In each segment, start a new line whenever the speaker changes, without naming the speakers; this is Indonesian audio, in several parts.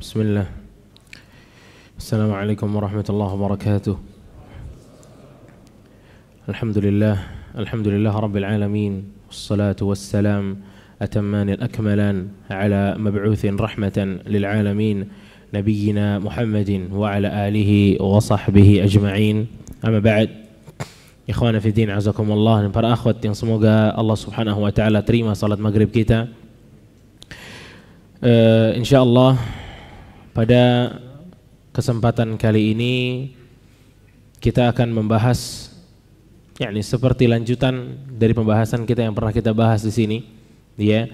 بسم الله. السلام عليكم ورحمة الله وبركاته. الحمد لله الحمد لله رب العالمين والصلاة والسلام أتمان الأكملان على مبعوث رحمة للعالمين نبينا محمد وعلى آله وصحبه أجمعين. أما بعد fi din azakumullah dan para akhwat yang semoga Allah Subhanahu wa taala terima salat maghrib kita. Uh, insyaallah pada kesempatan kali ini kita akan membahas yakni seperti lanjutan dari pembahasan kita yang pernah kita bahas di sini ya.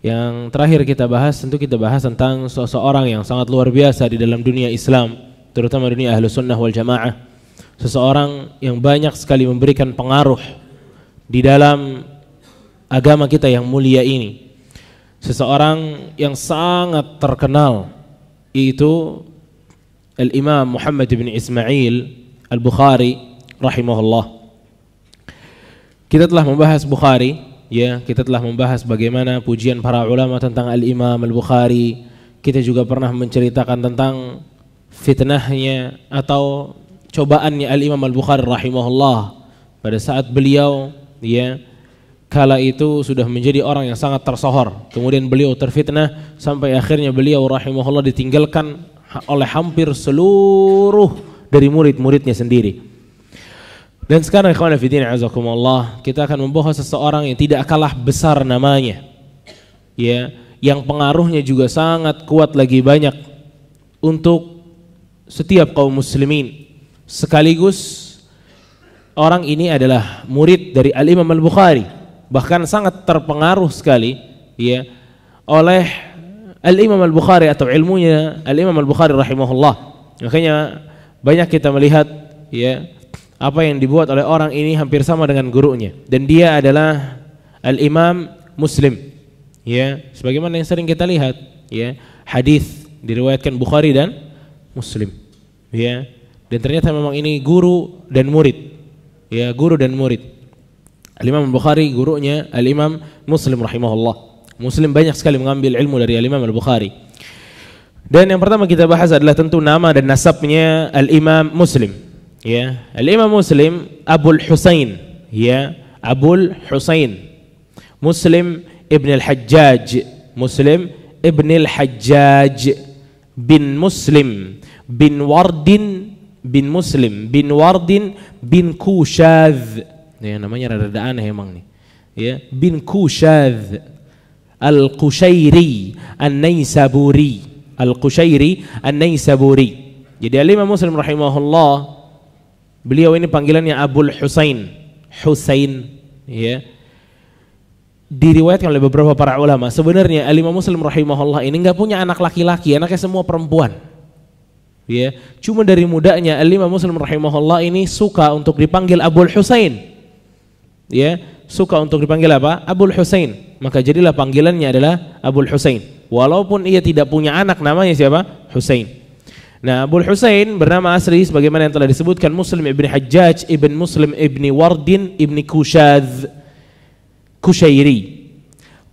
Yang terakhir kita bahas tentu kita bahas tentang seseorang yang sangat luar biasa di dalam dunia Islam, terutama dunia Ahlus Sunnah wal Jamaah seseorang yang banyak sekali memberikan pengaruh di dalam agama kita yang mulia ini. Seseorang yang sangat terkenal yaitu Al-Imam Muhammad bin Ismail Al-Bukhari rahimahullah. Kita telah membahas Bukhari, ya, kita telah membahas bagaimana pujian para ulama tentang Al-Imam Al-Bukhari. Kita juga pernah menceritakan tentang fitnahnya atau cobaannya Al Imam Al Bukhari rahimahullah pada saat beliau ya kala itu sudah menjadi orang yang sangat tersohor. Kemudian beliau terfitnah sampai akhirnya beliau rahimahullah ditinggalkan oleh hampir seluruh dari murid-muridnya sendiri. Dan sekarang ikhwan fillah azakumullah kita akan membahas seseorang yang tidak kalah besar namanya. Ya yang pengaruhnya juga sangat kuat lagi banyak untuk setiap kaum muslimin. Sekaligus orang ini adalah murid dari Al Imam Al Bukhari bahkan sangat terpengaruh sekali ya oleh Al Imam Al Bukhari atau ilmunya Al Imam Al Bukhari rahimahullah. Makanya banyak kita melihat ya apa yang dibuat oleh orang ini hampir sama dengan gurunya. Dan dia adalah Al Imam Muslim ya. Sebagaimana yang sering kita lihat ya hadis diriwayatkan Bukhari dan Muslim ya. Dan ternyata memang ini guru dan murid ya guru dan murid Al-Imam Al-Bukhari gurunya Al-Imam Muslim rahimahullah. Muslim banyak sekali mengambil ilmu dari Al-Imam Al-Bukhari. Dan yang pertama kita bahas adalah tentu nama dan nasabnya Al-Imam Muslim ya. Al-Imam Muslim Abul Husain ya. Abul Husain. Muslim Ibn Al-Hajjaj. Muslim Ibn Al-Hajjaj bin Muslim bin Wardin bin Muslim bin Wardin bin Kushadh ya namanya rada aneh emang nih. Ya bin Kushadh Al-Qushairi An-Naisaburi. Al-Qushairi An-Naisaburi. Jadi Al-Imam Muslim rahimahullah beliau ini panggilannya Abul Husain. Husain ya. Diriwayatkan oleh beberapa para ulama. Sebenarnya Al-Imam Muslim rahimahullah ini enggak punya anak laki-laki anaknya semua perempuan. Ya cuma dari mudanya Al-Imam Muslim rahimahullah ini suka untuk dipanggil Abul Husain ya suka untuk dipanggil apa? Abul Husain. Maka jadilah panggilannya adalah Abul Husain. Walaupun ia tidak punya anak namanya siapa? Husain. Nah Abul Husain bernama asli sebagaimana yang telah disebutkan Muslim ibn Hajjaj ibn Muslim ibn Wardin ibn Kushadh Kushairi.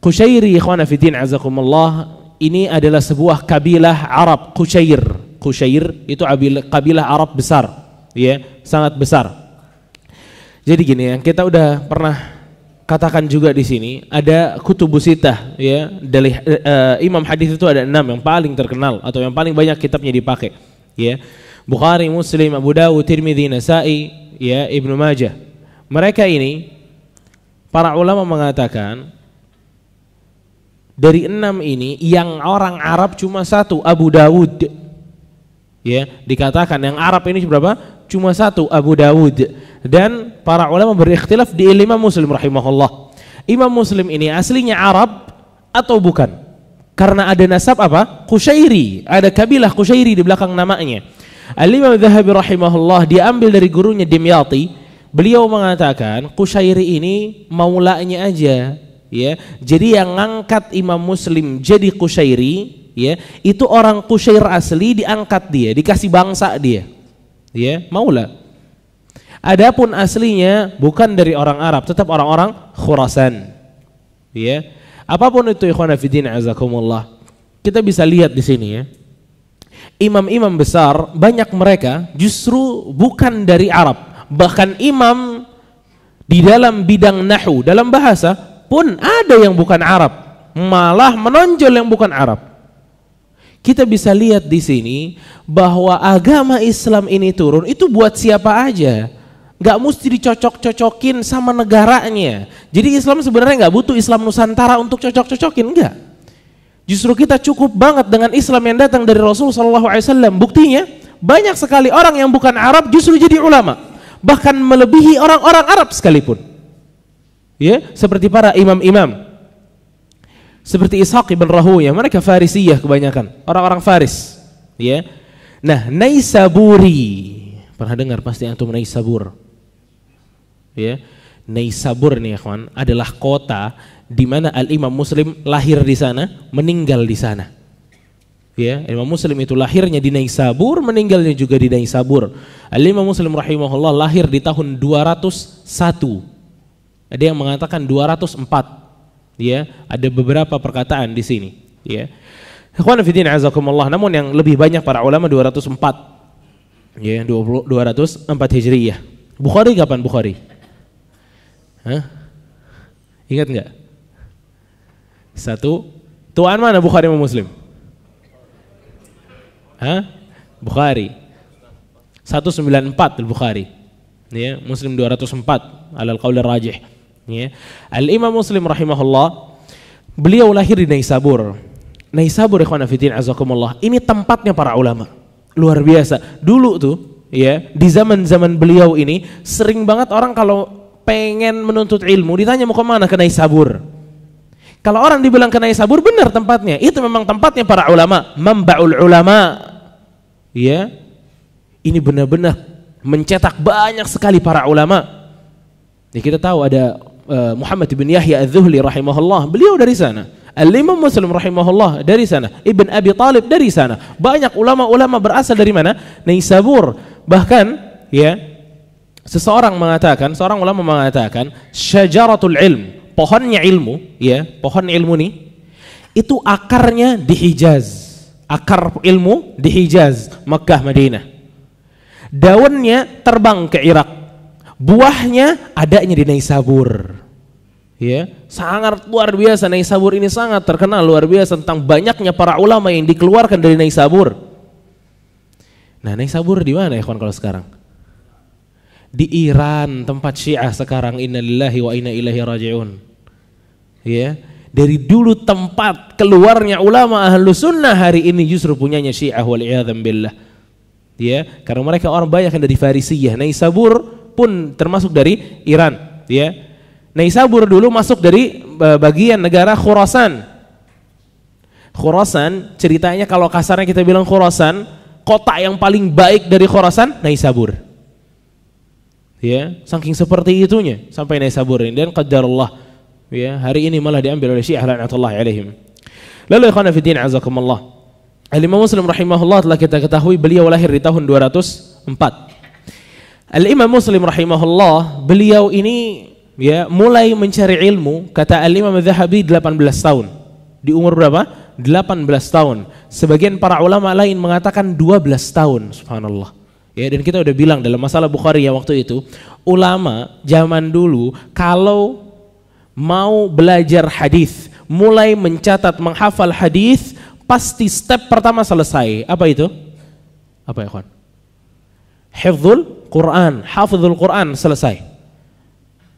Kushairi ikhwana fiddin azakumullah ini adalah sebuah kabilah Arab Kushair. Kushair itu kabilah Arab besar, ya, sangat besar. Jadi gini yang kita udah pernah katakan juga di sini ada kutubusitah ya. Dari uh, imam hadis itu ada enam yang paling terkenal atau yang paling banyak kitabnya dipakai ya. Bukhari Muslim Abu Dawud Tirmidzi Nasai ya Ibnu Majah. Mereka ini para ulama mengatakan dari enam ini yang orang Arab cuma satu Abu Dawud ya dikatakan yang Arab ini berapa? Cuma satu Abu Dawud. Dan para ulama berikhtilaf di Imam Muslim rahimahullah. Imam Muslim ini aslinya Arab atau bukan? Karena ada nasab apa? Qushairi ada kabilah Qushairi di belakang namanya. Al-Imam Zahabi rahimahullah diambil dari gurunya Dimyati. Beliau mengatakan Qushairi ini maulanya aja. Ya jadi yang ngangkat Imam Muslim jadi Qushairi ya itu orang Qushair asli diangkat dia dikasih bangsa dia. Ya maula adapun aslinya bukan dari orang Arab tetap orang-orang Khurasan. Ya apa pun itu ikhwan fillah azakumullah. Kita bisa lihat di sini ya. Imam-imam besar banyak mereka justru bukan dari Arab. Bahkan imam di dalam bidang nahu, dalam bahasa pun ada yang bukan Arab, malah menonjol yang bukan Arab. Kita bisa lihat di sini bahwa agama Islam ini turun itu buat siapa aja. Gak mesti dicocok-cocokin sama negaranya. Jadi Islam sebenarnya nggak butuh Islam Nusantara untuk cocok-cocokin, enggak. Justru kita cukup banget dengan Islam yang datang dari Rasul Shallallahu Alaihi Wasallam. Buktinya banyak sekali orang yang bukan Arab justru jadi ulama, bahkan melebihi orang-orang Arab sekalipun. Ya, seperti para imam-imam, seperti Ishaq ibn Rahuya, mereka Farisiyah kebanyakan, orang-orang Faris. Ya, nah Naisaburi, pernah dengar pasti antum Naisabur? Ya, Naisabur nih ya kawan, adalah kota di mana Al Imam Muslim lahir di sana, meninggal di sana. Ya, Imam Muslim itu lahirnya di Naisabur, meninggalnya juga di Naisabur. Al Imam Muslim rahimahullah lahir di tahun 201. Ada yang mengatakan 204. Ya, ada beberapa perkataan di sini, ya. Ikhwan fillah azakumullah, namun yang lebih banyak para ulama 204. Ya, 20, 204 Hijriyah. Bukhari kapan Bukhari? Hah? Ingat nggak? Satu, tuan mana Bukhari sama Muslim? Hah? Bukhari. 194 Al-Bukhari. Ya, Muslim 204 alal qaul rajih. Ya. Al-Imam Muslim rahimahullah beliau lahir di Naisabur. Naisabur ikhwan fillah azakumullah. Ini tempatnya para ulama. Luar biasa. Dulu tuh ya, di zaman-zaman beliau ini sering banget orang kalau pengen menuntut ilmu ditanya mau ke mana ke Naisabur. Kalau orang dibilang kenai sabur benar tempatnya. Itu memang tempatnya para ulama, membaul ulama. Ya. Ini benar-benar mencetak banyak sekali para ulama. Ya, kita tahu ada uh, Muhammad bin Yahya Az-Zuhli rahimahullah, beliau dari sana. Al-Imam Muslim rahimahullah dari sana. Ibn Abi Talib dari sana. Banyak ulama-ulama berasal dari mana? Naisabur. Bahkan ya seseorang mengatakan, seorang ulama mengatakan syajaratul ilm pohonnya ilmu, ya, pohon ilmu nih, itu akarnya di Hijaz. Akar ilmu di Hijaz, Mekah, Madinah. Daunnya terbang ke Irak. Buahnya adanya di Naisabur. Ya, sangat luar biasa Naisabur ini sangat terkenal luar biasa tentang banyaknya para ulama yang dikeluarkan dari Naisabur. Nah, Naisabur di mana ya kalau sekarang? Di Iran, tempat Syiah sekarang innalillahi wa inna ilaihi rajiun ya dari dulu tempat keluarnya ulama ahlu sunnah hari ini justru punyanya syiah wal billah ya karena mereka orang banyak yang dari Farisiyah Naisabur pun termasuk dari Iran ya. Naisabur dulu masuk dari e, bagian negara Khurasan Khurasan ceritanya kalau kasarnya kita bilang Khurasan kota yang paling baik dari Khurasan Naisabur ya saking seperti itunya sampai Naisabur ini. Dan qadarullah ya hari ini malah diambil oleh Syiah laknatullah alaihim. Lalu ikhwan fi din azakumullah. Al-Imam Muslim rahimahullah telah kita ketahui beliau lahir di tahun 204 Al-Imam Muslim rahimahullah beliau ini ya mulai mencari ilmu kata Al-Imam Zahabi 18 tahun di umur berapa? 18 tahun sebagian para ulama lain mengatakan 12 tahun subhanallah ya dan kita udah bilang dalam masalah Bukhari ya waktu itu ulama zaman dulu kalau mau belajar hadis, mulai mencatat, menghafal hadis, pasti step pertama selesai. Apa itu? Apa ya, kawan? Hifdzul Quran, hafizul Quran selesai.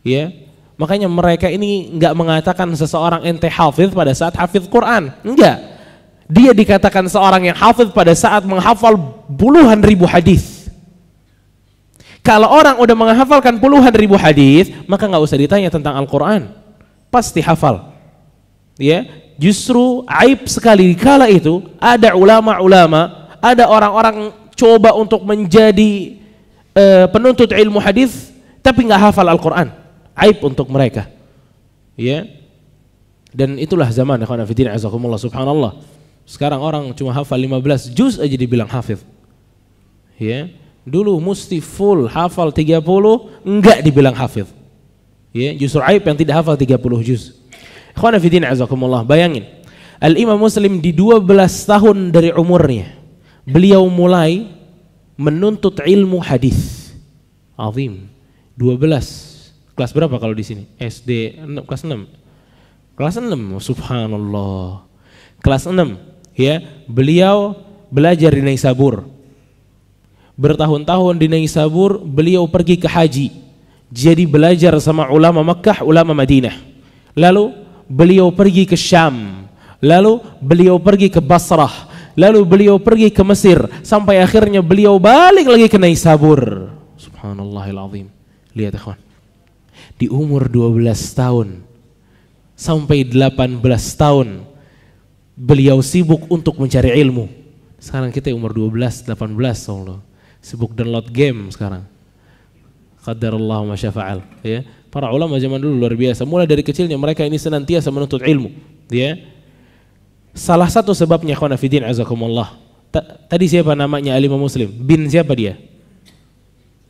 Ya. Makanya mereka ini enggak mengatakan seseorang ente hafiz pada saat hafiz Quran. Enggak. Dia dikatakan seorang yang hafiz pada saat menghafal puluhan ribu hadis. Kalau orang udah menghafalkan puluhan ribu hadis, maka nggak usah ditanya tentang Al-Quran pasti hafal. Ya, justru aib sekali kala itu ada ulama-ulama, ada orang-orang coba untuk menjadi uh, penuntut ilmu hadis tapi nggak hafal Al-Qur'an. Aib untuk mereka. Ya. Dan itulah zaman ikhwan fillah azakumullah subhanallah. Sekarang orang cuma hafal 15 juz aja dibilang hafiz. Ya. Dulu mesti full hafal 30 enggak dibilang hafiz. Ya, justru aib yang tidak hafal 30 juz. Ikhwan fillah azakumullah, bayangin. Al-Imam Muslim di 12 tahun dari umurnya beliau mulai menuntut ilmu hadis. Azim. 12. Kelas berapa kalau di sini? SD kelas 6. Kelas 6. Subhanallah. Kelas 6 ya. Beliau belajar di Naisabur. Bertahun-tahun di Naisabur beliau pergi ke haji. Jadi belajar sama ulama Makkah, ulama Madinah. Lalu beliau pergi ke Syam. Lalu beliau pergi ke Basrah. Lalu beliau pergi ke Mesir sampai akhirnya beliau balik lagi ke Naisabur. Subhanallahil azim. Lihat ikhwan. Di umur 12 tahun sampai 18 tahun beliau sibuk untuk mencari ilmu. Sekarang kita umur 12, 18 Allah. Sibuk download game sekarang. Qadarullah ma ya. Para ulama zaman dulu luar biasa. Mulai dari kecilnya mereka ini senantiasa menuntut ilmu, ya. Salah satu sebabnya fillah azakumullah. Tadi siapa namanya alim muslim? Bin siapa dia?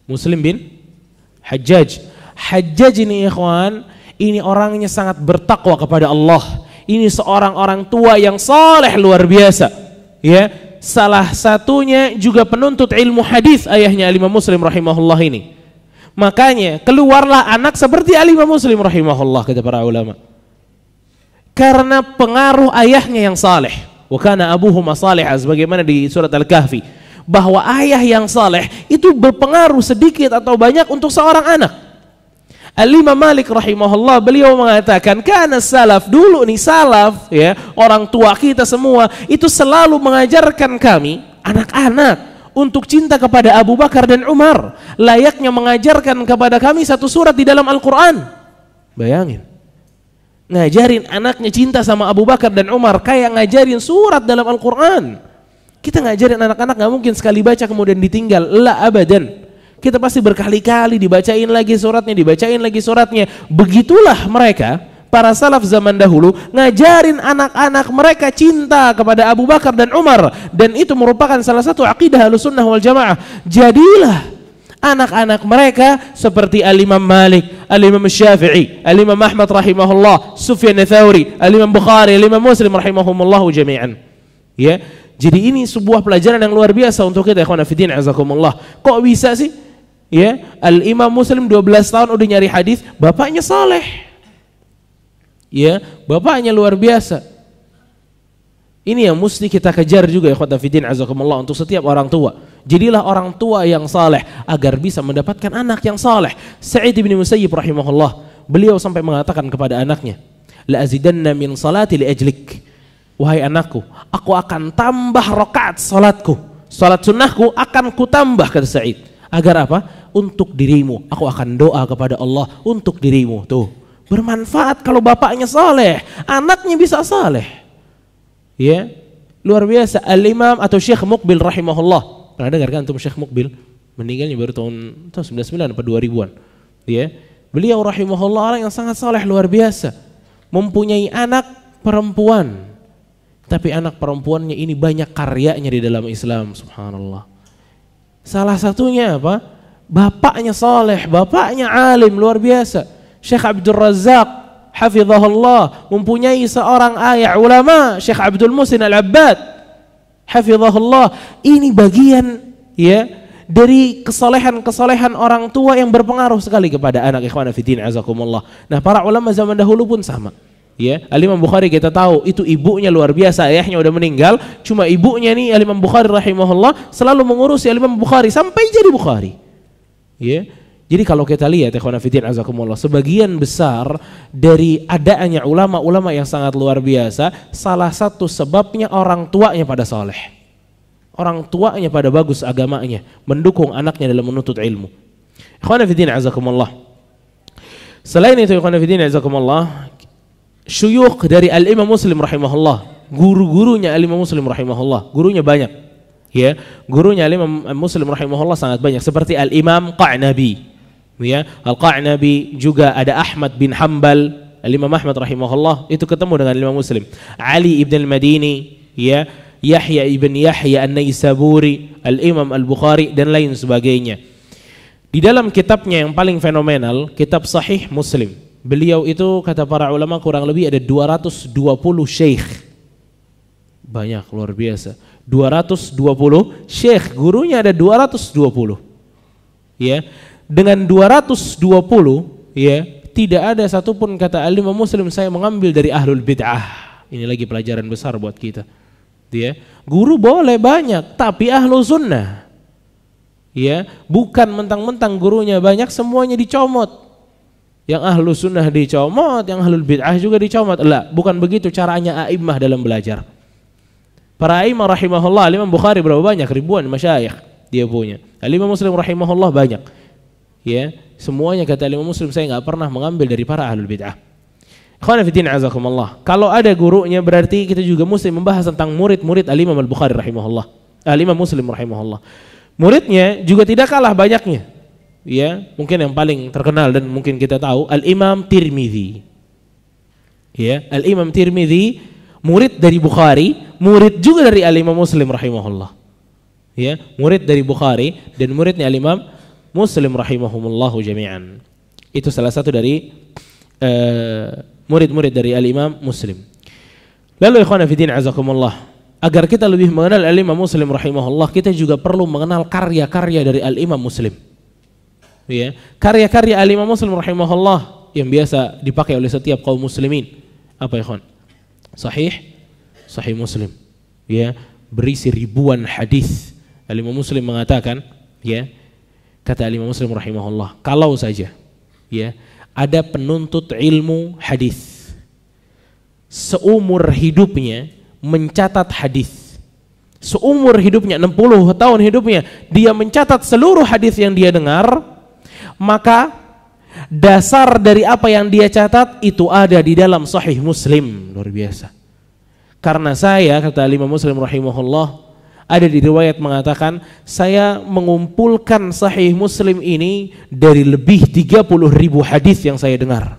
Muslim bin Hajjaj. Hajjaj ini ikhwan, ini orangnya sangat bertakwa kepada Allah. Ini seorang orang tua yang saleh luar biasa. Ya, salah satunya juga penuntut ilmu hadis ayahnya Imam Muslim rahimahullah ini. Makanya keluarlah anak seperti Imam Muslim rahimahullah kata para ulama. Karena pengaruh ayahnya yang saleh. Wa kana abuhuma salihah sebagaimana di surat Al-Kahfi bahwa ayah yang saleh itu berpengaruh sedikit atau banyak untuk seorang anak. Al-Imam Malik rahimahullah beliau mengatakan karena salaf dulu nih salaf ya orang tua kita semua itu selalu mengajarkan kami anak-anak untuk cinta kepada Abu Bakar dan Umar layaknya mengajarkan kepada kami satu surat di dalam Al-Quran bayangin ngajarin anaknya cinta sama Abu Bakar dan Umar kayak ngajarin surat dalam Al-Quran kita ngajarin anak-anak nggak mungkin sekali baca kemudian ditinggal la abadan kita pasti berkali-kali dibacain lagi suratnya, dibacain lagi suratnya. Begitulah mereka para salaf zaman dahulu ngajarin anak-anak mereka cinta kepada Abu Bakar dan Umar dan itu merupakan salah satu akidah Ahlussunnah wal Jamaah. Jadilah anak-anak mereka seperti Al-Imam Malik, Al-Imam Syafi'i, Al-Imam Ahmad rahimahullah, Sufyan Tsauri, Al-Imam Bukhari, Al-Imam Muslim rahimahumullah jami'an. Ya. Jadi ini sebuah pelajaran yang luar biasa untuk kita ikhwan fillah azakumullah. Kok bisa sih Ya, Al Imam Muslim 12 tahun udah nyari hadis, bapaknya saleh. Ya, bapaknya luar biasa. Ini yang mesti kita kejar juga ya khotafidin azakumullah untuk setiap orang tua. Jadilah orang tua yang saleh agar bisa mendapatkan anak yang saleh. Sa'id bin Musayyib rahimahullah, beliau sampai mengatakan kepada anaknya, "La azidanna min salati li ajlik." Wahai anakku, aku akan tambah rakaat salatku. Salat sunnahku akan kutambah kata Sa'id. Agar apa? untuk dirimu. Aku akan doa kepada Allah untuk dirimu. Tuh, bermanfaat kalau bapaknya saleh, anaknya bisa saleh. Ya, luar biasa. Al Imam atau Syekh Mukbil rahimahullah. Pernah dengar kan tuh Syekh Mukbil? Meninggalnya baru tahun, tahun 99 atau 2000-an. Ya, beliau rahimahullah orang yang sangat saleh luar biasa. Mempunyai anak perempuan. Tapi anak perempuannya ini banyak karyanya di dalam Islam, subhanallah. Salah satunya apa? Bapaknya soleh, bapaknya alim luar biasa. Syekh Abdul Razak hafizahullah mempunyai seorang ayah ulama Syekh Abdul Musin Al-Abbad hafizahullah ini bagian ya dari kesolehan-kesolehan orang tua yang berpengaruh sekali kepada anak ikhwan fillah azakumullah. Nah, para ulama zaman dahulu pun sama. Ya, Al-Imam Bukhari kita tahu itu ibunya luar biasa, ayahnya udah meninggal, cuma ibunya nih Al-Imam Bukhari rahimahullah selalu mengurusi Al-Imam Bukhari sampai jadi Bukhari. Ya. Jadi kalau kita lihat fillah azakumullah, sebagian besar dari adanya ulama-ulama yang sangat luar biasa, salah satu sebabnya orang tuanya pada soleh. Orang tuanya pada bagus agamanya, mendukung anaknya dalam menuntut ilmu. Fillah azakumullah. Selain itu fillah azakumullah, syuyukh dari Al-Imam Muslim rahimahullah, guru-gurunya Al-Imam Muslim rahimahullah, gurunya banyak ya gurunya Imam Muslim rahimahullah sangat banyak seperti Al Imam Qa'nabi ya Al Qa'nabi juga ada Ahmad bin Hambal Al Imam Ahmad rahimahullah itu ketemu dengan Imam Muslim Ali ibn Al Madini ya Yahya ibn Yahya An-Naisaburi Al Imam Al Bukhari dan lain sebagainya di dalam kitabnya yang paling fenomenal kitab Sahih Muslim beliau itu kata para ulama kurang lebih ada 220 syekh Banyak, luar biasa. 220 syekh, gurunya ada 220. Ya. Dengan 220 ya, tidak ada satupun kata alim muslim saya mengambil dari ahlul bid'ah. Ini lagi pelajaran besar buat kita. Ya, guru boleh banyak, tapi ahlu sunnah. Ya, bukan mentang-mentang gurunya banyak semuanya dicomot. Yang ahlu sunnah dicomot, yang ahlul bid'ah juga dicomot. Lah, bukan begitu caranya a'immah dalam belajar. Para a'immah rahimahullah, Imam Bukhari berapa banyak? Ribuan masyayikh dia punya. Imam Muslim rahimahullah banyak. Ya, semuanya kata Imam Muslim saya nggak pernah mengambil dari para ahlul bid'ah. Khawanafiddin azakumullah. Kalau ada gurunya berarti kita juga mesti membahas tentang murid-murid Al-Imam Al-Bukhari rahimahullah. Al-Imam Muslim rahimahullah. Muridnya juga tidak kalah banyaknya. Ya, mungkin yang paling terkenal dan mungkin kita tahu Al-Imam Tirmidzi. Ya, Al-Imam Tirmidzi murid dari Bukhari, murid juga dari Al-Imam Muslim rahimahullah. Ya, murid dari Bukhari dan muridnya Al-Imam Muslim rahimahumullahu jami'an. Itu salah satu dari uh, murid-murid dari Al-Imam Muslim. Lalu ikhwan fillah azakumullah, agar kita lebih mengenal Al-Imam Muslim rahimahullah, kita juga perlu mengenal karya-karya dari Al-Imam Muslim. Ya, karya-karya Al-Imam Muslim rahimahullah yang biasa dipakai oleh setiap kaum muslimin. Apa ikhwan? Sahih, sahih Muslim. Ya, berisi ribuan hadis. Al-Imam Muslim mengatakan, ya, kata Al-Imam Muslim rahimahullah, kalau saja ya, ada penuntut ilmu hadis. Seumur hidupnya mencatat hadis. Seumur hidupnya 60 tahun hidupnya dia mencatat seluruh hadis yang dia dengar, maka dasar dari apa yang dia catat itu ada di dalam sahih Muslim. Luar biasa. Karena saya kata lima Muslim rahimahullah ada di riwayat mengatakan saya mengumpulkan sahih Muslim ini dari lebih 30 ribu hadis yang saya dengar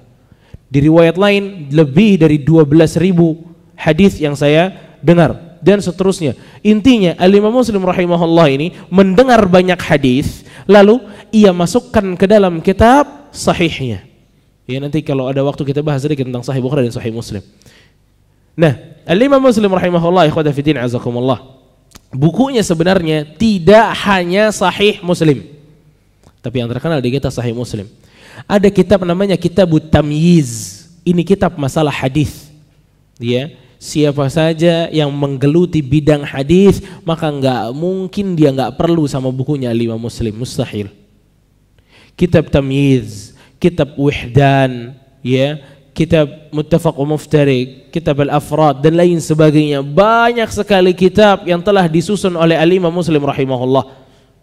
di riwayat lain lebih dari 12 ribu hadis yang saya dengar dan seterusnya intinya alimah Muslim rahimahullah ini mendengar banyak hadis lalu ia masukkan ke dalam kitab sahihnya. Ya nanti kalau ada waktu kita bahas sedikit tentang Sahih Bukhari dan Sahih Muslim. Nah, Al-Imam Muslim rahimahullah ikhwata azakumullah. Bukunya sebenarnya tidak hanya Sahih Muslim. Tapi yang terkenal di kita Sahih Muslim. Ada kitab namanya Kitab Tamyiz. Ini kitab masalah hadis. Ya, siapa saja yang menggeluti bidang hadis maka nggak mungkin dia nggak perlu sama bukunya Al-Imam Muslim, mustahil kitab tamyiz, kitab wihdan, ya, kitab muttafaq muftarik, kitab al-afrad dan lain sebagainya. Banyak sekali kitab yang telah disusun oleh al-Imam Muslim rahimahullah.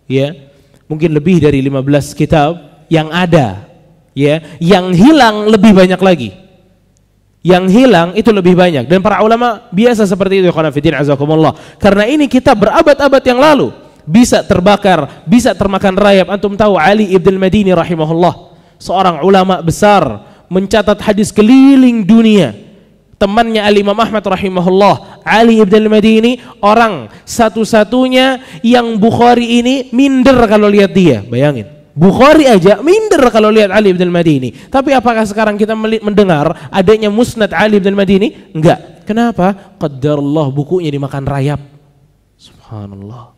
Ya. Mungkin lebih dari 15 kitab yang ada, ya, yang hilang lebih banyak lagi. Yang hilang itu lebih banyak dan para ulama biasa seperti itu khonafidin azakumullah. Karena ini kitab berabad-abad yang lalu bisa terbakar, bisa termakan rayap. Antum tahu Ali Ibn Madini rahimahullah, seorang ulama besar, mencatat hadis keliling dunia. Temannya Ali Imam Ahmad rahimahullah, Ali Ibn Madini, orang satu-satunya yang Bukhari ini minder kalau lihat dia. Bayangin. Bukhari aja minder kalau lihat Ali bin Madini. Tapi apakah sekarang kita mendengar adanya musnad Ali bin Madini? Enggak. Kenapa? Qaddarullah bukunya dimakan rayap. Subhanallah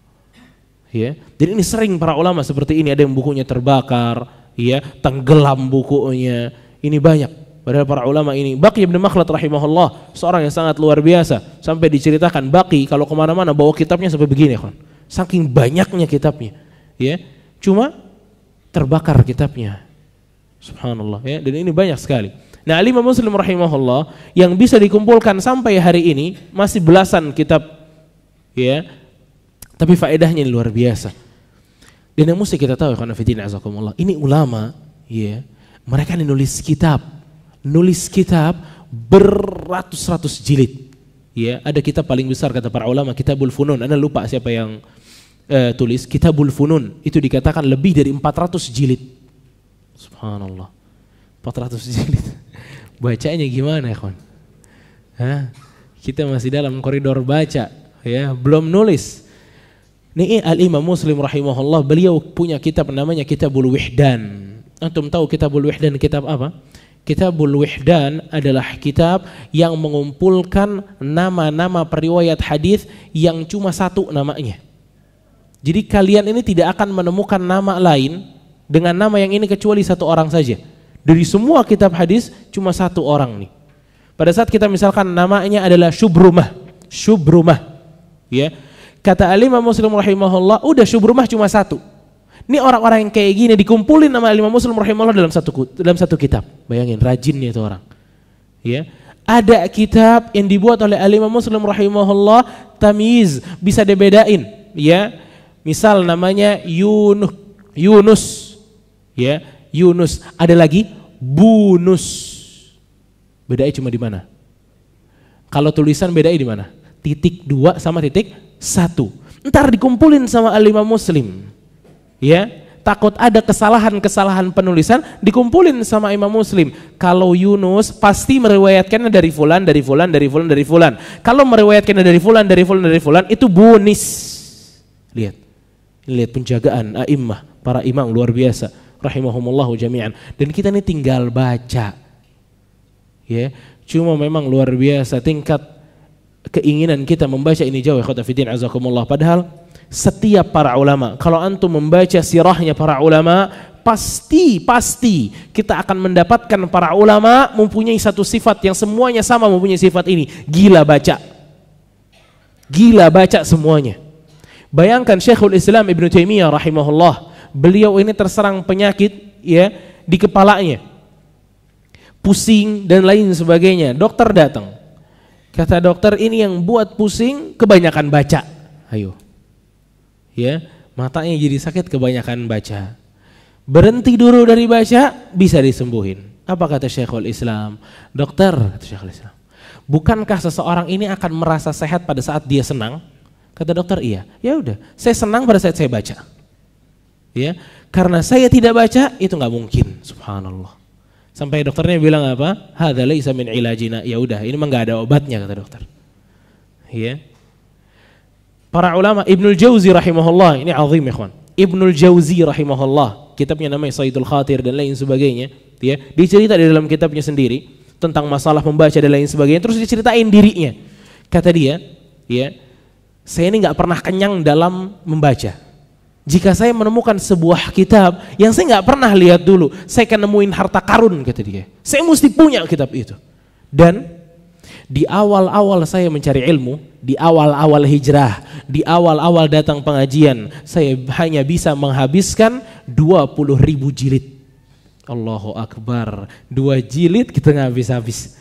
ya. Jadi ini sering para ulama seperti ini ada yang bukunya terbakar, ya, tenggelam bukunya. Ini banyak. Padahal para ulama ini Baqi bin Makhlad rahimahullah seorang yang sangat luar biasa. Sampai diceritakan Baqi kalau ke mana-mana bawa kitabnya sampai begini kan saking banyaknya kitabnya ya. Cuma terbakar kitabnya. Subhanallah ya. Dan ini banyak sekali. Nah lima muslim rahimahullah yang bisa dikumpulkan sampai hari ini masih belasan kitab ya. Tapi faedahnya luar biasa. Dan yang mesti kita tahu karena azakumullah, ini ulama, ya, mereka nulis kitab, nulis kitab beratus-ratus jilid. Ya, ada kitab paling besar kata para ulama Kitabul Funun. Anda lupa siapa yang uh, tulis Kitabul Funun. Itu dikatakan lebih dari 400 jilid. Subhanallah. 400 jilid. Bacanya gimana ya, kawan? Hah? Kita masih dalam koridor baca, ya, belum nulis. Ini Al-Imam Muslim rahimahullah, beliau punya kitab namanya Kitabul Wihdan. Antum tahu Kitabul Wihdan kitab apa? Kitabul Wihdan adalah kitab yang mengumpulkan nama-nama periwayat hadis yang cuma satu namanya. Jadi kalian ini tidak akan menemukan nama lain dengan nama yang ini kecuali satu orang saja. Dari semua kitab hadis cuma satu orang nih. Pada saat kita misalkan namanya adalah Syubrumah, Syubrumah, ya. Kata Alimah Muslim rahimahullah, udah Syubrumah cuma satu. Ini orang-orang yang kayak gini dikumpulin nama Imam Muslim rahimahullah dalam satu dalam satu kitab. Bayangin rajinnya itu orang. Ya. Ada kitab yang dibuat oleh Imam Muslim rahimahullah tamyiz bisa dibedain, ya. Misal namanya Yunus Yunus ya, Yunus. Ada lagi Bunus. Bedanya cuma di mana? Kalau tulisan bedanya di mana? Titik dua sama titik satu. Ntar dikumpulin sama alimah muslim ya takut ada kesalahan-kesalahan penulisan dikumpulin sama Imam Muslim. Kalau Yunus pasti meriwayatkannya dari fulan, dari fulan, dari fulan, dari fulan. Kalau meriwayatkannya dari fulan, dari fulan, dari fulan itu bunis. Lihat. Lihat penjagaan a'immah, para imam luar biasa rahimahumullahu jami'an. Dan kita ini tinggal baca. Ya, cuma memang luar biasa tingkat keinginan kita membaca ini jauh khotafidin azakumullah. Padahal setiap para ulama. Kalau antum membaca sirahnya para ulama, pasti pasti kita akan mendapatkan para ulama mempunyai satu sifat yang semuanya sama mempunyai sifat ini, gila baca. Gila baca semuanya. Bayangkan Syekhul Islam Ibn Taimiyah rahimahullah, beliau ini terserang penyakit ya di kepalanya. Pusing dan lain sebagainya. Dokter datang. Kata dokter ini yang buat pusing kebanyakan baca. Ayo, ya matanya jadi sakit kebanyakan baca. Berhenti dulu dari baca bisa disembuhin. Apa kata Syekhul Islam? Dokter kata Syekhul Islam bukankah seseorang ini akan merasa sehat pada saat dia senang? Kata dokter iya. Ya udah saya senang pada saat saya baca. Ya karena saya tidak baca itu nggak mungkin. Subhanallah. Sampai dokternya bilang apa? Hadza laisa min ilajina. Ya udah ini mah nggak ada obatnya kata dokter. Ya Para ulama Ibnul Jauzi rahimahullah, ini azim kawan. Ibnul Jauzi rahimahullah, kitabnya namanya Sayyidul Khatir dan lain sebagainya, ya. Dicerita di dalam kitabnya sendiri tentang masalah membaca dan lain sebagainya, terus diceritain dirinya. Kata dia, ya, saya ini nggak pernah kenyang dalam membaca. Jika saya menemukan sebuah kitab yang saya nggak pernah lihat dulu, saya akan nemuin harta karun kata dia. Saya mesti punya kitab itu. Dan di awal-awal saya mencari ilmu, di awal-awal hijrah, di awal-awal datang pengajian, saya hanya bisa menghabiskan 20 ribu jilid. Allahu Akbar. Dua jilid kita nggak habis-habis.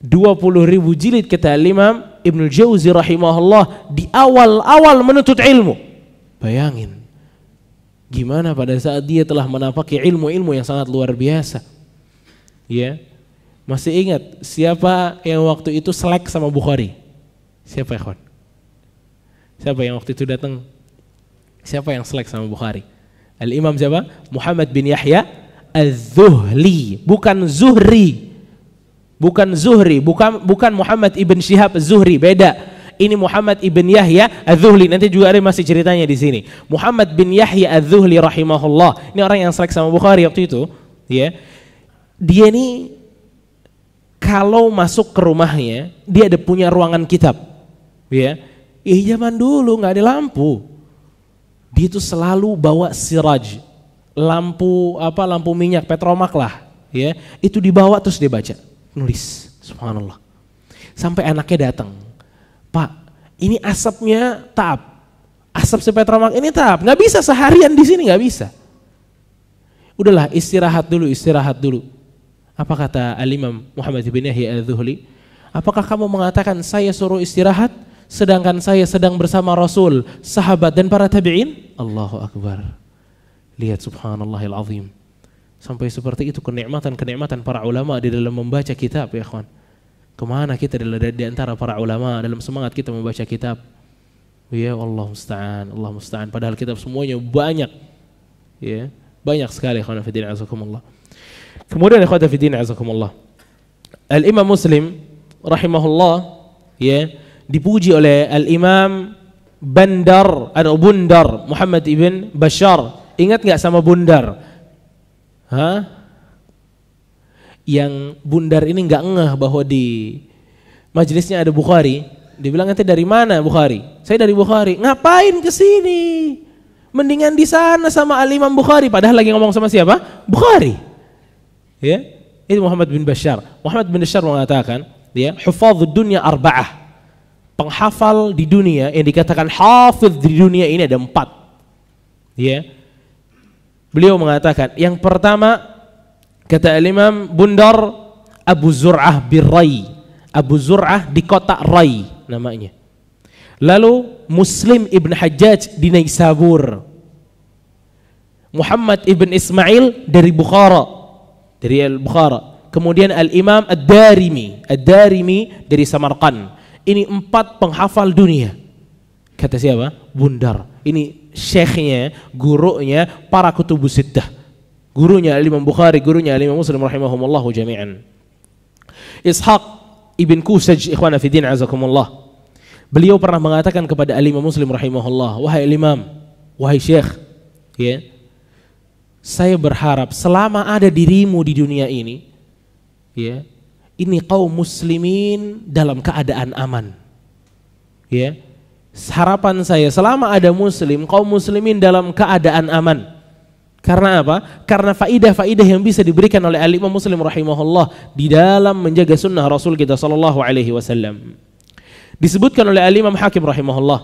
20 ribu jilid kata Imam Ibn Jauzi rahimahullah di awal-awal menuntut ilmu. Bayangin. Gimana pada saat dia telah menapaki ilmu-ilmu yang sangat luar biasa. Ya, masih ingat siapa yang waktu itu selek sama Bukhari? Siapa ya? Siapa yang waktu itu datang? Siapa yang selek sama Bukhari? Al-Imam siapa? Muhammad bin Yahya Az-Zuhli, bukan Zuhri. Bukan Zuhri, bukan bukan Muhammad ibn Syihab Az-Zuhri, beda. Ini Muhammad ibn Yahya Az-Zuhli. Nanti juga ada masih ceritanya di sini. Muhammad bin Yahya Az-Zuhli rahimahullah. Ini orang yang selek sama Bukhari waktu itu, ya. Dia ini kalau masuk ke rumahnya dia ada punya ruangan kitab. Ya. Eh zaman dulu nggak ada lampu. Dia itu selalu bawa siraj lampu apa lampu minyak petromak lah ya. Itu dibawa terus dia baca nulis subhanallah. Sampai anaknya datang pak ini asapnya tap asap si petromak ini tap nggak bisa seharian di sini nggak bisa. Udahlah istirahat dulu istirahat dulu apa kata Al-Imam Muhammad bin Yahya Al-Zuhli? Apakah kamu mengatakan saya suruh istirahat sedangkan saya sedang bersama Rasul, sahabat dan para tabi'in? Allahu Akbar. Lihat subhanallahil azim. Sampai seperti itu kenikmatan-kenikmatan para ulama di dalam membaca kitab ya kawan. Ke mana kita di antara para ulama dalam semangat kita membaca kitab? Ya Allah musta'an, Allah musta'an. Padahal kitab semuanya banyak. Ya, banyak sekali kawan fillah azakumullah. Kemudian ikhwata fi din azakumullah. Al-Imam Muslim rahimahullah ya dipuji oleh Al-Imam Bandar atau Bundar Muhammad ibn Bashar. Ingat nggak sama Bundar? Hah? yang bundar ini nggak ngeh bahwa di majelisnya ada Bukhari, dia bilang nanti dari mana Bukhari? Saya dari Bukhari. Ngapain ke sini? Mendingan di sana sama Al Imam Bukhari. Padahal lagi ngomong sama siapa? Bukhari. Ya, itu Muhammad bin Bashar. Muhammad bin Bashar mengatakan, ya, hufadz dunia arba'ah. Penghafal di dunia yang dikatakan hafiz di dunia ini ada empat. Ya. Beliau mengatakan, yang pertama Kata Imam Bundar Abu Zur'ah Rai, Abu Zur'ah di kota Rai namanya. Lalu Muslim Ibn Hajjaj di Naisabur. Muhammad Ibn Ismail dari Bukhara. Dari Al-Bukhara. Kemudian Al-Imam Ad-Darimi. Ad-Darimi dari Samarkand. Ini empat penghafal dunia. Kata siapa? Bundar. Ini syekhnya, gurunya para kutubus sittah gurunya Imam Bukhari, gurunya Imam Muslim rahimahumullahu jami'an. Ishaq ibn Kusaj ikhwana fi din azakumullah. Beliau pernah mengatakan kepada Imam Muslim rahimahullah, wahai Imam, wahai Syekh, ya. Saya berharap selama ada dirimu di dunia ini, ya, ini kaum muslimin dalam keadaan aman. Ya. Harapan saya selama ada muslim, kaum muslimin dalam keadaan aman karena apa? Karena faidah-faidah yang bisa diberikan oleh Al-Imam Muslim rahimahullah di dalam menjaga sunnah Rasul kita sallallahu alaihi wasallam. Disebutkan oleh Al-Imam Hakim rahimahullah,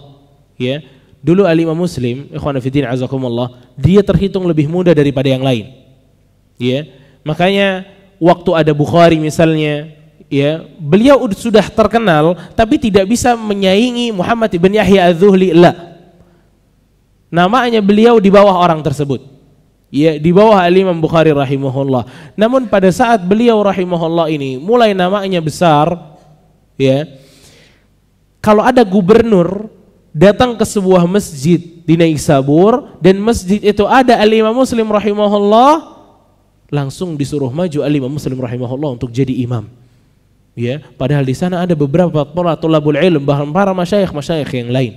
ya. Dulu Al-Imam Muslim, ikhwan azakumullah, dia terhitung lebih muda daripada yang lain. Ya. Makanya waktu ada Bukhari misalnya, ya, beliau sudah terkenal tapi tidak bisa menyaingi Muhammad ibn Yahya Az-Zuhli la. Namanya beliau di bawah orang tersebut ya di bawah Al-Imam Bukhari rahimahullah. Namun pada saat beliau rahimahullah ini mulai namanya besar ya. Kalau ada gubernur datang ke sebuah masjid di Naisabur dan masjid itu ada Al-Imam Muslim rahimahullah langsung disuruh maju Al-Imam Muslim rahimahullah untuk jadi imam. Ya, padahal di sana ada beberapa para tulabul ilm bahkan para masyayikh-masyayikh yang lain.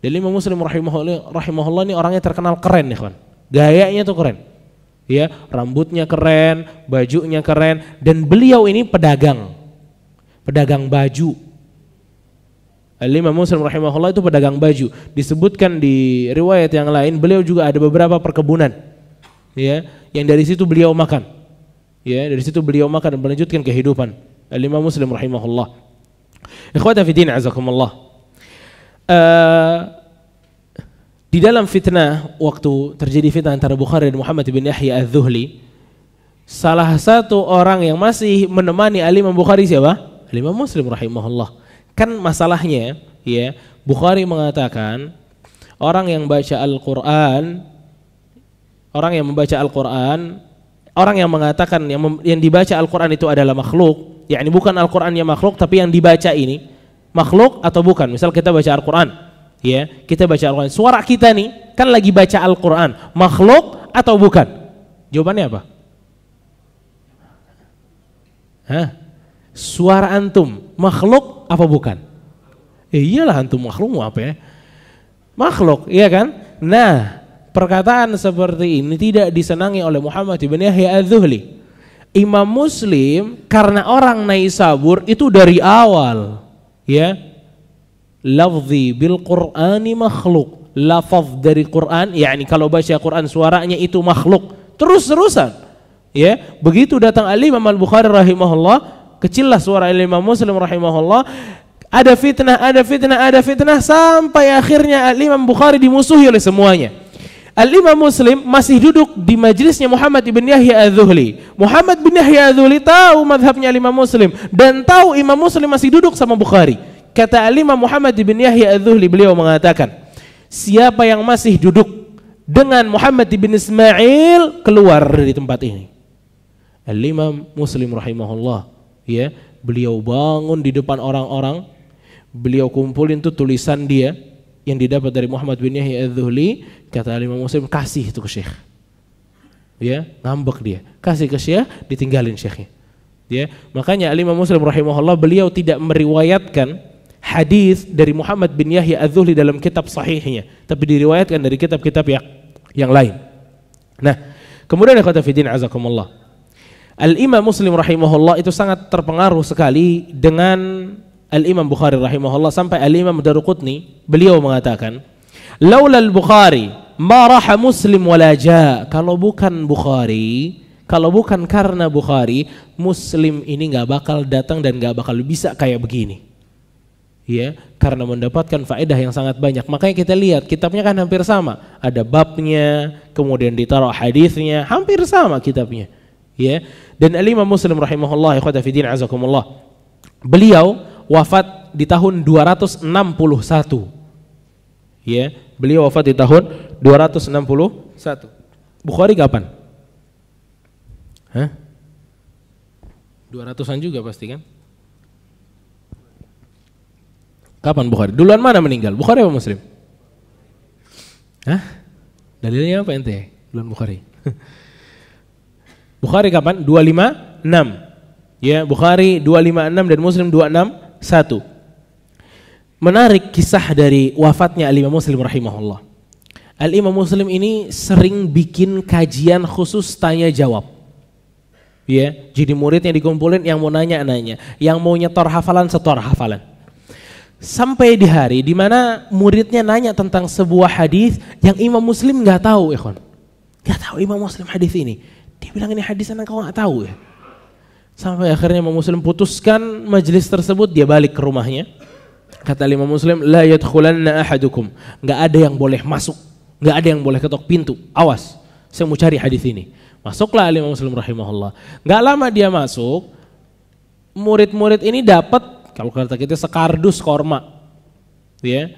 Dan Imam Muslim rahimahullah, rahimahullah ini orangnya terkenal keren ya kan. Gayanya tuh keren. Ya, rambutnya keren, bajunya keren dan beliau ini pedagang. Pedagang baju. Al-Imam Muslim rahimahullah itu pedagang baju. Disebutkan di riwayat yang lain, beliau juga ada beberapa perkebunan. Ya, yang dari situ beliau makan. Ya, dari situ beliau makan dan melanjutkan kehidupan. Al-Imam Muslim rahimahullah. Ikhwata fi din azakumullah. Uh, di dalam fitnah waktu terjadi fitnah antara Bukhari dan Muhammad bin Yahya Az-Zuhli, salah satu orang yang masih menemani Ali Imam Bukhari siapa? Ali Imam Muslim rahimahullah. Kan masalahnya ya, Bukhari mengatakan orang yang baca Al-Qur'an orang yang membaca Al-Qur'an orang yang mengatakan yang, yang dibaca Al-Qur'an itu adalah makhluk, yakni bukan Al-Qur'an yang makhluk tapi yang dibaca ini makhluk atau bukan? Misal kita baca Al-Qur'an, ya kita baca Al-Quran suara kita nih kan lagi baca Al-Quran makhluk atau bukan jawabannya apa Hah? Suara antum makhluk apa bukan eh, iyalah antum makhluk apa ya makhluk iya kan nah perkataan seperti ini tidak disenangi oleh Muhammad ibn Yahya az-Zuhli Imam Muslim karena orang Naisabur itu dari awal ya lafzi bil Qur'ani makhluk. Lafaz dari Quran, yakni kalau baca Quran suaranya itu makhluk. Terus-terusan. Ya, begitu datang Ali Imam Al-Bukhari rahimahullah, kecillah suara Imam Muslim rahimahullah, ada fitnah, ada fitnah, ada fitnah sampai akhirnya Al Imam Bukhari dimusuhi oleh semuanya. Al Imam Muslim masih duduk di majelisnya Muhammad bin Yahya Az-Zuhli. Muhammad bin Yahya Az-Zuhli tahu madhabnya Al Imam Muslim dan tahu Imam Muslim masih duduk sama Bukhari. Kata Alimah Muhammad bin Yahya al-Zuhli beliau mengatakan, siapa yang masih duduk dengan Muhammad bin Ismail keluar dari tempat ini. Al-Imam Muslim rahimahullah, ya, beliau bangun di depan orang-orang, beliau kumpulin tuh tulisan dia yang didapat dari Muhammad bin Yahya al-Zuhli, kata Al-Imam Muslim kasih itu ke Syekh. Ya, ngambek dia. Kasih ke Syekh, ditinggalin Syekhnya. Ya, makanya Al-Imam Muslim rahimahullah beliau tidak meriwayatkan hadis dari Muhammad bin Yahya Az-Zuhli dalam kitab sahihnya, tapi diriwayatkan dari kitab-kitab yang yang lain. Nah, kemudian kata fidin azakumullah. Al-Imam Muslim rahimahullah itu sangat terpengaruh sekali dengan Al-Imam Bukhari rahimahullah sampai Al-Imam Daruqutni beliau mengatakan, "Laula al-Bukhari ma raha Muslim wala ja." Kalau bukan Bukhari, kalau bukan karena Bukhari, Muslim ini nggak bakal datang dan nggak bakal bisa kayak begini. Ya, karena mendapatkan faedah yang sangat banyak. Makanya kita lihat kitabnya kan hampir sama. Ada babnya, kemudian ditaruh hadisnya, hampir sama kitabnya. Ya. Dan Al-Imam Muslim rahimahullah ikhwata din azakumullah. Beliau wafat di tahun 261. Ya, beliau wafat di tahun 261. Bukhari kapan? Hah? 200-an juga pasti kan? Kapan Bukhari? Duluan mana meninggal? Bukhari apa Muslim? Hah? Dalilnya apa ente? Duluan Bukhari. Bukhari kapan? 256. Ya, Bukhari 256 dan Muslim 261. Menarik kisah dari wafatnya Al-Imam Muslim rahimahullah. Al-Imam Muslim ini sering bikin kajian khusus tanya jawab. Ya, jadi muridnya dikumpulin yang mau nanya-nanya, yang mau nyetor hafalan setor hafalan. Sampai di hari di mana muridnya nanya tentang sebuah hadis yang Imam Muslim nggak tahu, ikhwan. Nggak tahu Imam Muslim hadis ini. Dia bilang ini hadis anak kau nggak tahu ya. Sampai akhirnya Imam Muslim putuskan majelis tersebut dia balik ke rumahnya. Kata Imam Muslim, la yadkhulanna ahadukum. Nggak ada yang boleh masuk, nggak ada yang boleh ketok pintu. Awas, saya mau cari hadis ini. Masuklah Imam Muslim rahimahullah. Nggak lama dia masuk, murid-murid ini dapat kalau kata kita sekardus korma. Ya.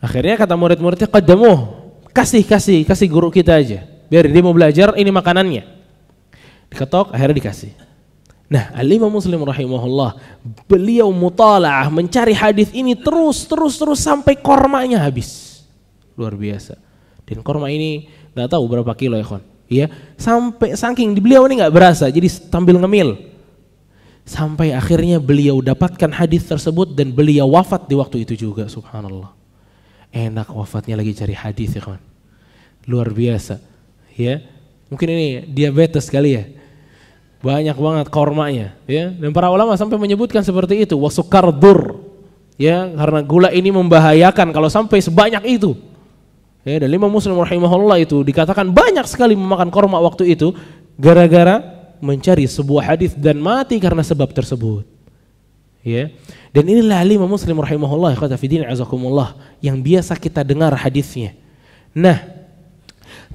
Akhirnya kata murid-muridnya, "Qaddamuh, kasih kasih kasih guru kita aja. Biar dia mau belajar ini makanannya." Diketok, akhirnya dikasih. Nah, Al-Imam Muslim rahimahullah, beliau mutalaah mencari hadis ini terus terus terus sampai kormanya habis. Luar biasa. Dan korma ini nggak tahu berapa kilo ya, kon. Iya, sampai saking beliau ini nggak berasa, jadi sambil ngemil. Sampai akhirnya beliau dapatkan hadis tersebut dan beliau wafat di waktu itu juga, subhanallah. Enak wafatnya lagi cari hadis ya, kawan. Luar biasa. Ya, mungkin ini diabetes kali ya. Banyak banget kormanya ya. Dan para ulama sampai menyebutkan seperti itu wasukar dur ya karena gula ini membahayakan kalau sampai sebanyak itu. Ya dan lima muslim rahimahullah itu dikatakan banyak sekali memakan korma waktu itu gara-gara mencari sebuah hadis dan mati karena sebab tersebut. Ya. Dan inilah lima muslim rahimahullah kata fidin azakumullah yang biasa kita dengar hadisnya. Nah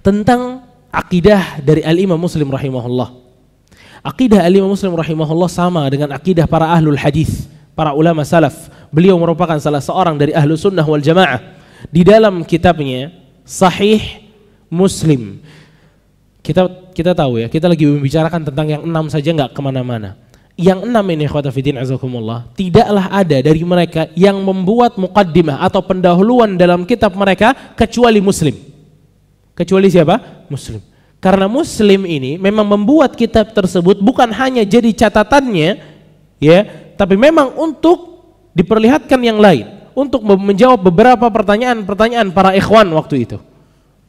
tentang akidah dari al-imam muslim rahimahullah Akidah Al-Imam Muslim rahimahullah sama dengan akidah para ahlul hadis, para ulama salaf. Beliau merupakan salah seorang dari ahlu sunnah wal jamaah. Di dalam kitabnya Sahih Muslim. Kita kita tahu ya, kita lagi membicarakan tentang yang enam saja nggak ke mana-mana. Yang enam ini khawatafidin azakumullah, tidaklah ada dari mereka yang membuat muqaddimah atau pendahuluan dalam kitab mereka kecuali Muslim. Kecuali siapa? Muslim. Karena Muslim ini memang membuat kitab tersebut bukan hanya jadi catatannya, ya, tapi memang untuk diperlihatkan yang lain, untuk menjawab beberapa pertanyaan-pertanyaan para ikhwan waktu itu.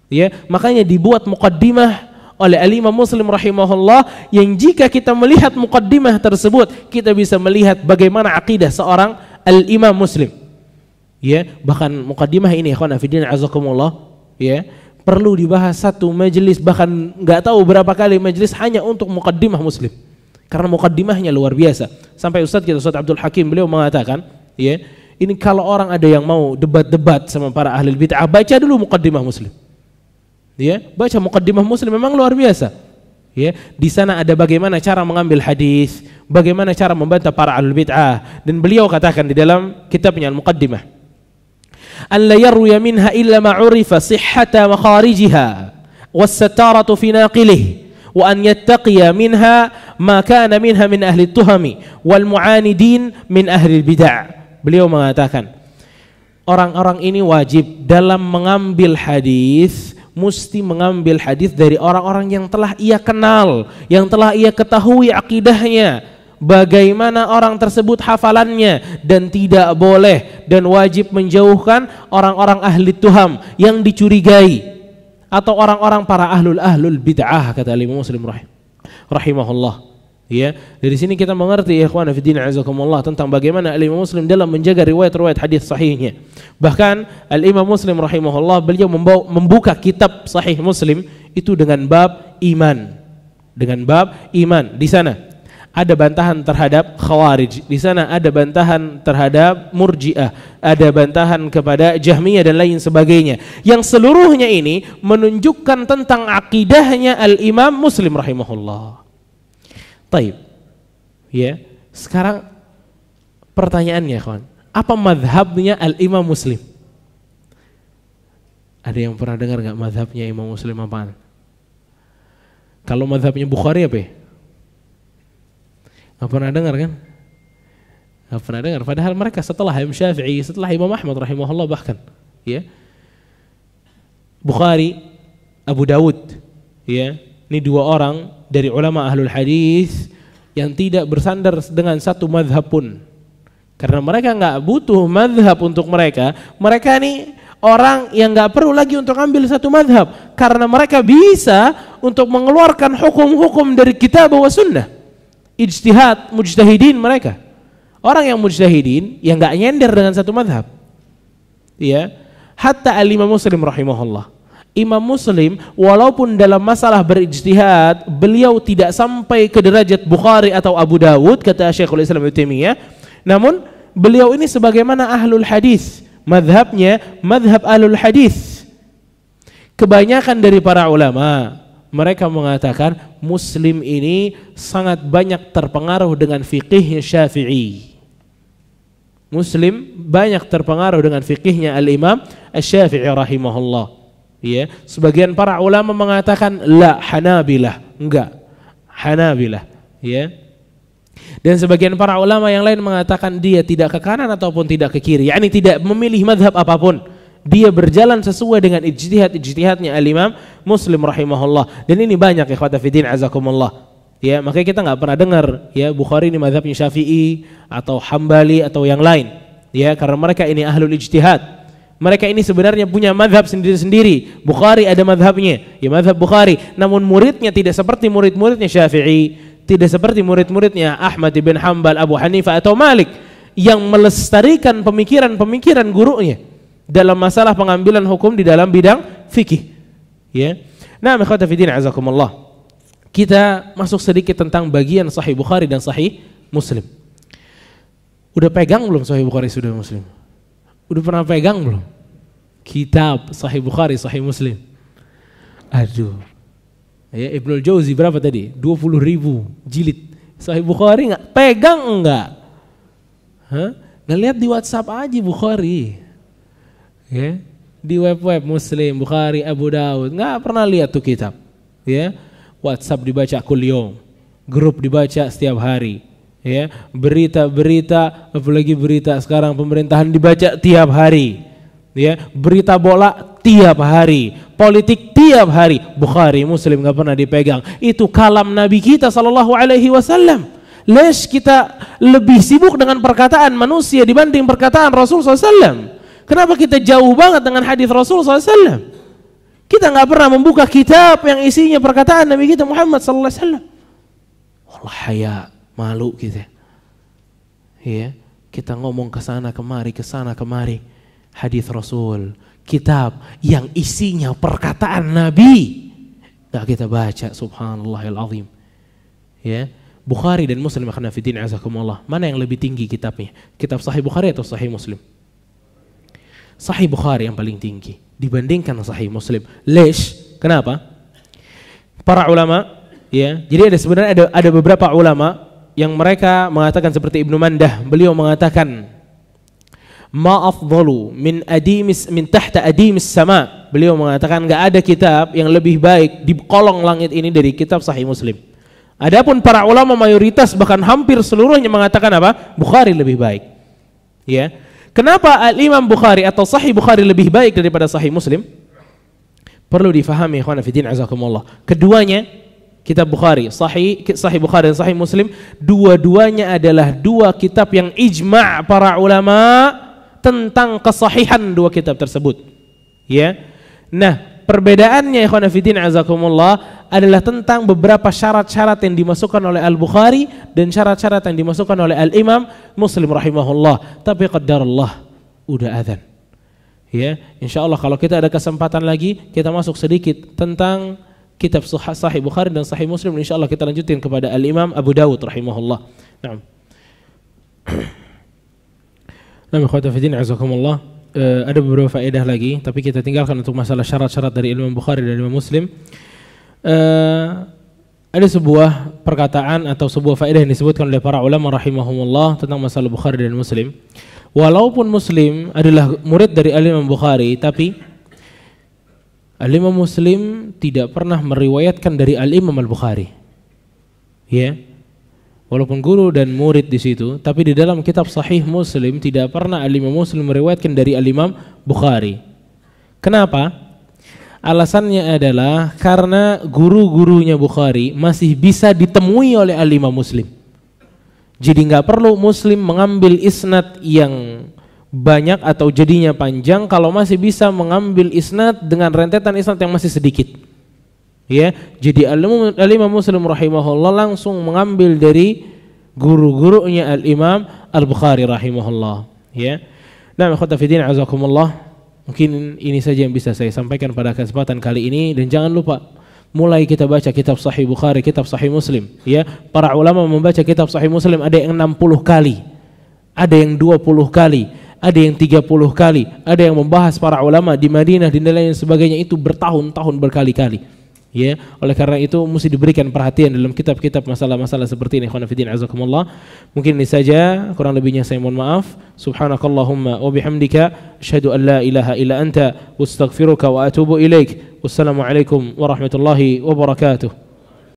Ya, makanya dibuat mukaddimah oleh Al-Imam Muslim rahimahullah yang jika kita melihat mukaddimah tersebut, kita bisa melihat bagaimana akidah seorang Al-Imam Muslim. Ya, bahkan mukaddimah ini ikhwan azakumullah, ya perlu dibahas satu majelis bahkan nggak tahu berapa kali majelis hanya untuk mukaddimah muslim. Karena mukaddimahnya luar biasa. Sampai Ustadz kita Ustadz Abdul Hakim beliau mengatakan ya ini kalau orang ada yang mau debat-debat sama para ahli bid'ah baca dulu mukaddimah muslim. Ya baca mukaddimah muslim memang luar biasa. Ya di sana ada bagaimana cara mengambil hadis bagaimana cara membantah para ahli bid'ah. Dan beliau katakan di dalam kitabnya أن لا يروي منها إلا ما عرف صحة مخارجها والستارة في ناقله وأن يتقي منها ما كان منها من أهل التهم والمعاندين من أهل البدع. Beliau mengatakan orang-orang ini wajib dalam mengambil hadis mesti mengambil hadis dari orang-orang yang telah ia kenal yang telah ia ketahui akidahnya bagaimana orang tersebut hafalannya dan tidak boleh dan wajib menjauhkan orang-orang ahli tuham yang dicurigai atau orang-orang para ahlul ahlul bid'ah kata Imam Muslim rahim rahimahullah Ya, dari sini kita mengerti ya ikhwan fillah azakumullah tentang bagaimana Al-Imam Muslim dalam menjaga riwayat-riwayat hadis sahihnya. Bahkan Al-Imam Muslim rahimahullah beliau membuka kitab sahih Muslim itu dengan bab iman. Dengan bab iman di sana ada bantahan terhadap khawarij di sana ada bantahan terhadap murjiah ada bantahan kepada jahmiyah dan lain sebagainya yang seluruhnya ini menunjukkan tentang akidahnya al imam muslim rahimahullah Taib. Ya. Sekarang pertanyaannya, kawan. Apa madhabnya al-imam muslim? Ada yang pernah dengar nggak madhabnya imam muslim apaan? Kalau madhabnya Bukhari apa ya? Gak pernah dengar kan? Gak pernah dengar. Padahal mereka setelah Imam Syafi'i, setelah Imam Ahmad rahimahullah bahkan, ya. Bukhari, Abu Dawud, ya. Ini dua orang dari ulama ahlul hadis yang tidak bersandar dengan satu madhab pun. Karena mereka nggak butuh madhab untuk mereka. Mereka ini orang yang nggak perlu lagi untuk ambil satu madhab. Karena mereka bisa untuk mengeluarkan hukum-hukum dari kitab wa sunnah. Ijtihad, mujtahidin mereka. Orang yang mujtahidin yang nggak nyender dengan satu madhab. Ya, hatta al-imam muslim rahimahullah. Imam Muslim walaupun dalam masalah berijtihad beliau tidak sampai ke derajat Bukhari atau Abu Dawud kata Syekhul Islam Ibnu Taimiyah. Namun beliau ini sebagaimana ahlul hadis madhabnya madhab ahlul hadis. Kebanyakan dari para ulama mereka mengatakan Muslim ini sangat banyak terpengaruh dengan fikihnya Syafi'i Muslim banyak terpengaruh dengan fikihnya Al-Imam Asy-Syafi'i rahimahullah Ya, sebagian para ulama mengatakan la Hanabilah, enggak. Hanabilah, ya. Dan sebagian para ulama yang lain mengatakan dia tidak ke kanan ataupun tidak ke kiri, yakni tidak memilih madhab apa pun. Dia berjalan sesuai dengan ijtihad-ijtihadnya al-Imam Muslim rahimahullah. Dan ini banyak ya kata fidin azakumullah. Ya, makanya kita nggak pernah dengar ya Bukhari ini madhabnya Syafi'i atau Hambali atau yang lain. Ya, karena mereka ini ahlul ijtihad mereka ini sebenarnya punya madhab sendiri-sendiri. Bukhari ada madhabnya, ya madhab Bukhari. Namun muridnya tidak seperti murid-muridnya Syafi'i, tidak seperti murid-muridnya Ahmad bin Hambal, Abu Hanifah atau Malik yang melestarikan pemikiran-pemikiran gurunya dalam masalah pengambilan hukum di dalam bidang fikih. Ya. Nah, ikhwata fi din azakumullah. Kita masuk sedikit tentang bagian Sahih Bukhari dan Sahih Muslim. Udah pegang belum Sahih Bukhari sudah Muslim? Udah pernah pegang belum? Kitab Sahih Bukhari, Sahih Muslim. Aduh. Ya, Ibnul Jauzi berapa tadi? 20 ribu jilid. Sahih Bukhari nggak? Pegang enggak? Hah? Ngeliat di WhatsApp aja Bukhari. Ya. Di web-web Muslim, Bukhari, Abu Daud. Nggak pernah lihat tuh kitab. Ya. WhatsApp dibaca kuliah. Grup dibaca setiap hari ya berita-berita apalagi berita sekarang pemerintahan dibaca tiap hari ya berita bola tiap hari politik tiap hari Bukhari Muslim nggak pernah dipegang itu kalam Nabi kita sallallahu alaihi wasallam les kita lebih sibuk dengan perkataan manusia dibanding perkataan Rasul SAW kenapa kita jauh banget dengan hadis Rasul SAW kita nggak pernah membuka kitab yang isinya perkataan Nabi kita Muhammad sallallahu alaihi wasallam Allah haya malu kita. Ya, kita ngomong ke sana kemari, ke sana kemari. Hadis Rasul, kitab yang isinya perkataan Nabi. Gak kita baca, subhanallahil azim. Ya, Bukhari dan Muslim akan nafidin azakumullah. Mana yang lebih tinggi kitabnya? Kitab Sahih Bukhari atau Sahih Muslim? Sahih Bukhari yang paling tinggi dibandingkan Sahih Muslim. Lesh, kenapa? Para ulama, ya. Jadi ada sebenarnya ada ada beberapa ulama yang mereka mengatakan seperti Ibnu Mandah, beliau mengatakan ma afdalu min adimis min tahta adimis sama. Beliau mengatakan enggak ada kitab yang lebih baik di kolong langit ini dari kitab Sahih Muslim. Adapun para ulama mayoritas bahkan hampir seluruhnya mengatakan apa? Bukhari lebih baik. Ya. Kenapa Al-Imam Bukhari atau Sahih Bukhari lebih baik daripada Sahih Muslim? Perlu difahami ikhwan fillah azakumullah. Keduanya kitab Bukhari, Sahih Sahih Bukhari dan Sahih Muslim, dua-duanya adalah dua kitab yang ijma' para ulama tentang kesahihan dua kitab tersebut. Ya. Nah, perbedaannya ikhwan fillah azakumullah, adalah tentang beberapa syarat-syarat yang dimasukkan oleh Al-Bukhari dan syarat-syarat yang dimasukkan oleh Al-Imam Muslim rahimahullah. Tapi Allah udah adzan. Ya, insya Allah kalau kita ada kesempatan lagi, kita masuk sedikit tentang kitab Sahih Bukhari dan Sahih Muslim. Insya Allah kita lanjutin kepada Al Imam Abu Dawud rahimahullah. Nah, nah, azakumullah. Uh, ada beberapa faedah lagi, tapi kita tinggalkan untuk masalah syarat-syarat dari Imam Bukhari dan Imam Muslim. Uh, ada sebuah perkataan atau sebuah faedah yang disebutkan oleh para ulama rahimahumullah tentang masalah Bukhari dan Muslim. Walaupun Muslim adalah murid dari Al-Imam Bukhari, tapi Al-Imam Muslim tidak pernah meriwayatkan dari Al-Imam Al-Bukhari. Ya. Walaupun guru dan murid di situ, tapi di dalam kitab Sahih Muslim tidak pernah Al-Imam Muslim meriwayatkan dari Al-Imam Bukhari. Kenapa? Alasannya adalah karena guru-gurunya Bukhari masih bisa ditemui oleh Al-Imam Muslim. Jadi nggak perlu muslim mengambil isnad yang banyak atau jadinya panjang kalau masih bisa mengambil isnad dengan rentetan isnad yang masih sedikit. Ya, jadi al-Imam Muslim rahimahullah langsung mengambil dari guru-gurunya al-Imam Al-Bukhari rahimahullah, ya. Nah, ikhwata fillah azakumullah. Mungkin ini saja yang bisa saya sampaikan pada kesempatan kali ini dan jangan lupa mulai kita baca kitab Sahih Bukhari, kitab Sahih Muslim, ya. Para ulama membaca kitab Sahih Muslim ada yang 60 kali, ada yang 20 kali, ada yang 30 kali, ada yang membahas para ulama di Madinah di lain sebagainya itu bertahun-tahun berkali-kali. Ya, oleh karena itu mesti diberikan perhatian dalam kitab-kitab masalah-masalah seperti ini. Khana fillah azakumullah. Mungkin ini saja, kurang lebihnya saya mohon maaf. Subhanakallahumma wa bihamdika asyhadu an la ilaha illa anta astaghfiruka wa atubu ilaik. Wassalamualaikum warahmatullahi wabarakatuh.